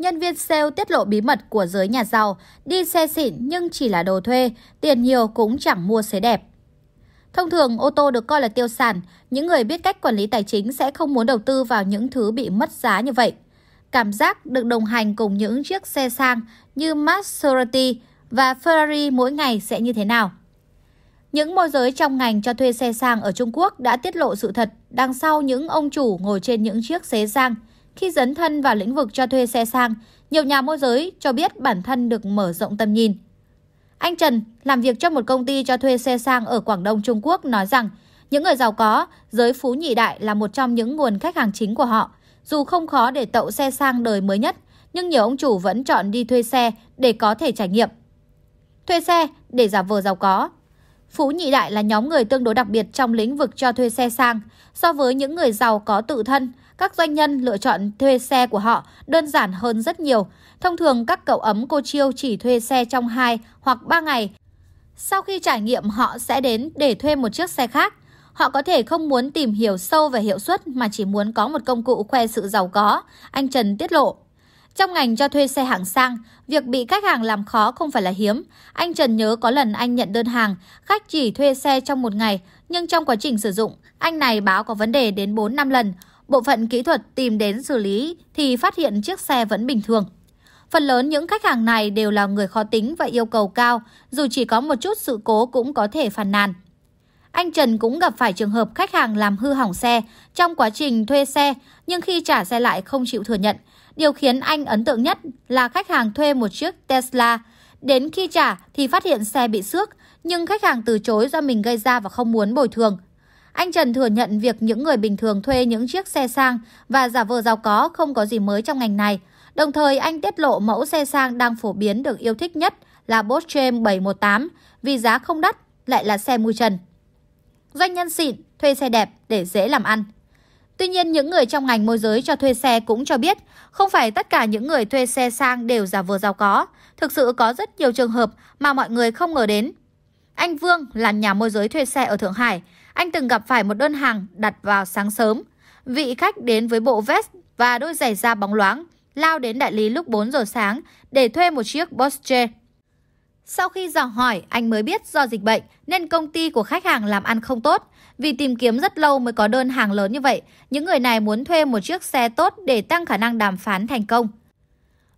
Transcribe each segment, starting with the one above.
nhân viên sale tiết lộ bí mật của giới nhà giàu, đi xe xịn nhưng chỉ là đồ thuê, tiền nhiều cũng chẳng mua xế đẹp. Thông thường, ô tô được coi là tiêu sản, những người biết cách quản lý tài chính sẽ không muốn đầu tư vào những thứ bị mất giá như vậy. Cảm giác được đồng hành cùng những chiếc xe sang như Maserati và Ferrari mỗi ngày sẽ như thế nào? Những môi giới trong ngành cho thuê xe sang ở Trung Quốc đã tiết lộ sự thật đằng sau những ông chủ ngồi trên những chiếc xế sang. Khi dấn thân vào lĩnh vực cho thuê xe sang, nhiều nhà môi giới cho biết bản thân được mở rộng tầm nhìn. Anh Trần, làm việc cho một công ty cho thuê xe sang ở Quảng Đông, Trung Quốc, nói rằng những người giàu có, giới phú nhị đại là một trong những nguồn khách hàng chính của họ. Dù không khó để tậu xe sang đời mới nhất, nhưng nhiều ông chủ vẫn chọn đi thuê xe để có thể trải nghiệm. Thuê xe để giả vờ giàu có, Phú Nhị Đại là nhóm người tương đối đặc biệt trong lĩnh vực cho thuê xe sang. So với những người giàu có tự thân, các doanh nhân lựa chọn thuê xe của họ đơn giản hơn rất nhiều. Thông thường các cậu ấm cô chiêu chỉ thuê xe trong 2 hoặc 3 ngày. Sau khi trải nghiệm họ sẽ đến để thuê một chiếc xe khác. Họ có thể không muốn tìm hiểu sâu về hiệu suất mà chỉ muốn có một công cụ khoe sự giàu có, anh Trần tiết lộ. Trong ngành cho thuê xe hạng sang, việc bị khách hàng làm khó không phải là hiếm. Anh Trần nhớ có lần anh nhận đơn hàng, khách chỉ thuê xe trong một ngày, nhưng trong quá trình sử dụng, anh này báo có vấn đề đến 4-5 lần. Bộ phận kỹ thuật tìm đến xử lý thì phát hiện chiếc xe vẫn bình thường. Phần lớn những khách hàng này đều là người khó tính và yêu cầu cao, dù chỉ có một chút sự cố cũng có thể phàn nàn. Anh Trần cũng gặp phải trường hợp khách hàng làm hư hỏng xe trong quá trình thuê xe, nhưng khi trả xe lại không chịu thừa nhận. Điều khiến anh ấn tượng nhất là khách hàng thuê một chiếc Tesla. Đến khi trả thì phát hiện xe bị xước, nhưng khách hàng từ chối do mình gây ra và không muốn bồi thường. Anh Trần thừa nhận việc những người bình thường thuê những chiếc xe sang và giả vờ giàu có không có gì mới trong ngành này. Đồng thời anh tiết lộ mẫu xe sang đang phổ biến được yêu thích nhất là Porsche 718 vì giá không đắt lại là xe mui trần. Doanh nhân xịn thuê xe đẹp để dễ làm ăn. Tuy nhiên, những người trong ngành môi giới cho thuê xe cũng cho biết không phải tất cả những người thuê xe sang đều giả vờ giàu có. Thực sự có rất nhiều trường hợp mà mọi người không ngờ đến. Anh Vương là nhà môi giới thuê xe ở Thượng Hải. Anh từng gặp phải một đơn hàng đặt vào sáng sớm. Vị khách đến với bộ vest và đôi giày da bóng loáng, lao đến đại lý lúc 4 giờ sáng để thuê một chiếc Porsche. Sau khi dò hỏi, anh mới biết do dịch bệnh nên công ty của khách hàng làm ăn không tốt. Vì tìm kiếm rất lâu mới có đơn hàng lớn như vậy, những người này muốn thuê một chiếc xe tốt để tăng khả năng đàm phán thành công.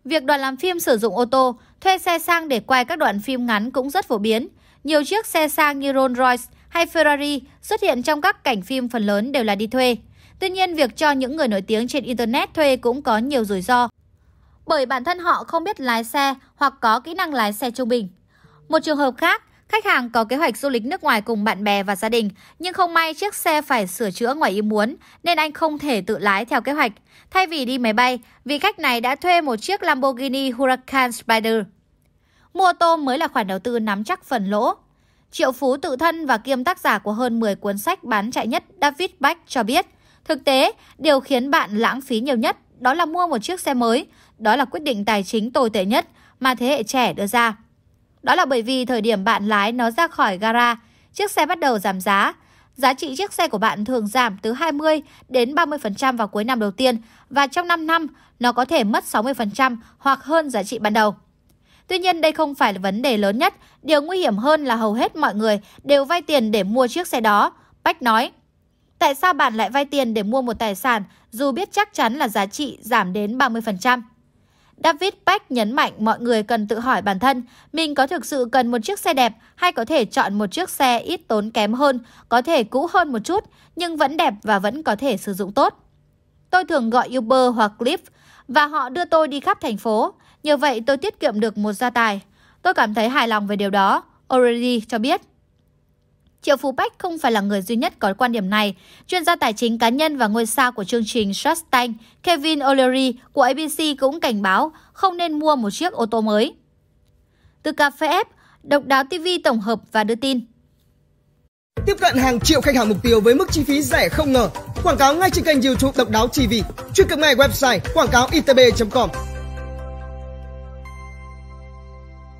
Việc đoàn làm phim sử dụng ô tô, thuê xe sang để quay các đoạn phim ngắn cũng rất phổ biến. Nhiều chiếc xe sang như Rolls-Royce hay Ferrari xuất hiện trong các cảnh phim phần lớn đều là đi thuê. Tuy nhiên, việc cho những người nổi tiếng trên Internet thuê cũng có nhiều rủi ro. Bởi bản thân họ không biết lái xe hoặc có kỹ năng lái xe trung bình. Một trường hợp khác, khách hàng có kế hoạch du lịch nước ngoài cùng bạn bè và gia đình, nhưng không may chiếc xe phải sửa chữa ngoài ý muốn nên anh không thể tự lái theo kế hoạch. Thay vì đi máy bay, vị khách này đã thuê một chiếc Lamborghini Huracan Spider. Mua ô tô mới là khoản đầu tư nắm chắc phần lỗ. Triệu Phú tự thân và kiêm tác giả của hơn 10 cuốn sách bán chạy nhất David Bach cho biết, thực tế, điều khiến bạn lãng phí nhiều nhất đó là mua một chiếc xe mới. Đó là quyết định tài chính tồi tệ nhất mà thế hệ trẻ đưa ra. Đó là bởi vì thời điểm bạn lái nó ra khỏi gara, chiếc xe bắt đầu giảm giá. Giá trị chiếc xe của bạn thường giảm từ 20 đến 30% vào cuối năm đầu tiên và trong 5 năm nó có thể mất 60% hoặc hơn giá trị ban đầu. Tuy nhiên đây không phải là vấn đề lớn nhất, điều nguy hiểm hơn là hầu hết mọi người đều vay tiền để mua chiếc xe đó. Bách nói, tại sao bạn lại vay tiền để mua một tài sản dù biết chắc chắn là giá trị giảm đến 30%? David Beck nhấn mạnh mọi người cần tự hỏi bản thân mình có thực sự cần một chiếc xe đẹp hay có thể chọn một chiếc xe ít tốn kém hơn, có thể cũ hơn một chút nhưng vẫn đẹp và vẫn có thể sử dụng tốt. Tôi thường gọi Uber hoặc Lyft và họ đưa tôi đi khắp thành phố. Nhờ vậy tôi tiết kiệm được một gia tài. Tôi cảm thấy hài lòng về điều đó, O'Reilly cho biết. Triệu Phú Bách không phải là người duy nhất có quan điểm này. Chuyên gia tài chính cá nhân và ngôi sao của chương trình Shark Tank, Kevin O'Leary của ABC cũng cảnh báo không nên mua một chiếc ô tô mới. Từ cà phê F, Độc đáo TV tổng hợp và đưa tin. Tiếp cận hàng triệu khách hàng mục tiêu với mức chi phí rẻ không ngờ. Quảng cáo ngay trên kênh YouTube Độc đáo TV. Truy cập ngay website quảng cáo itb.com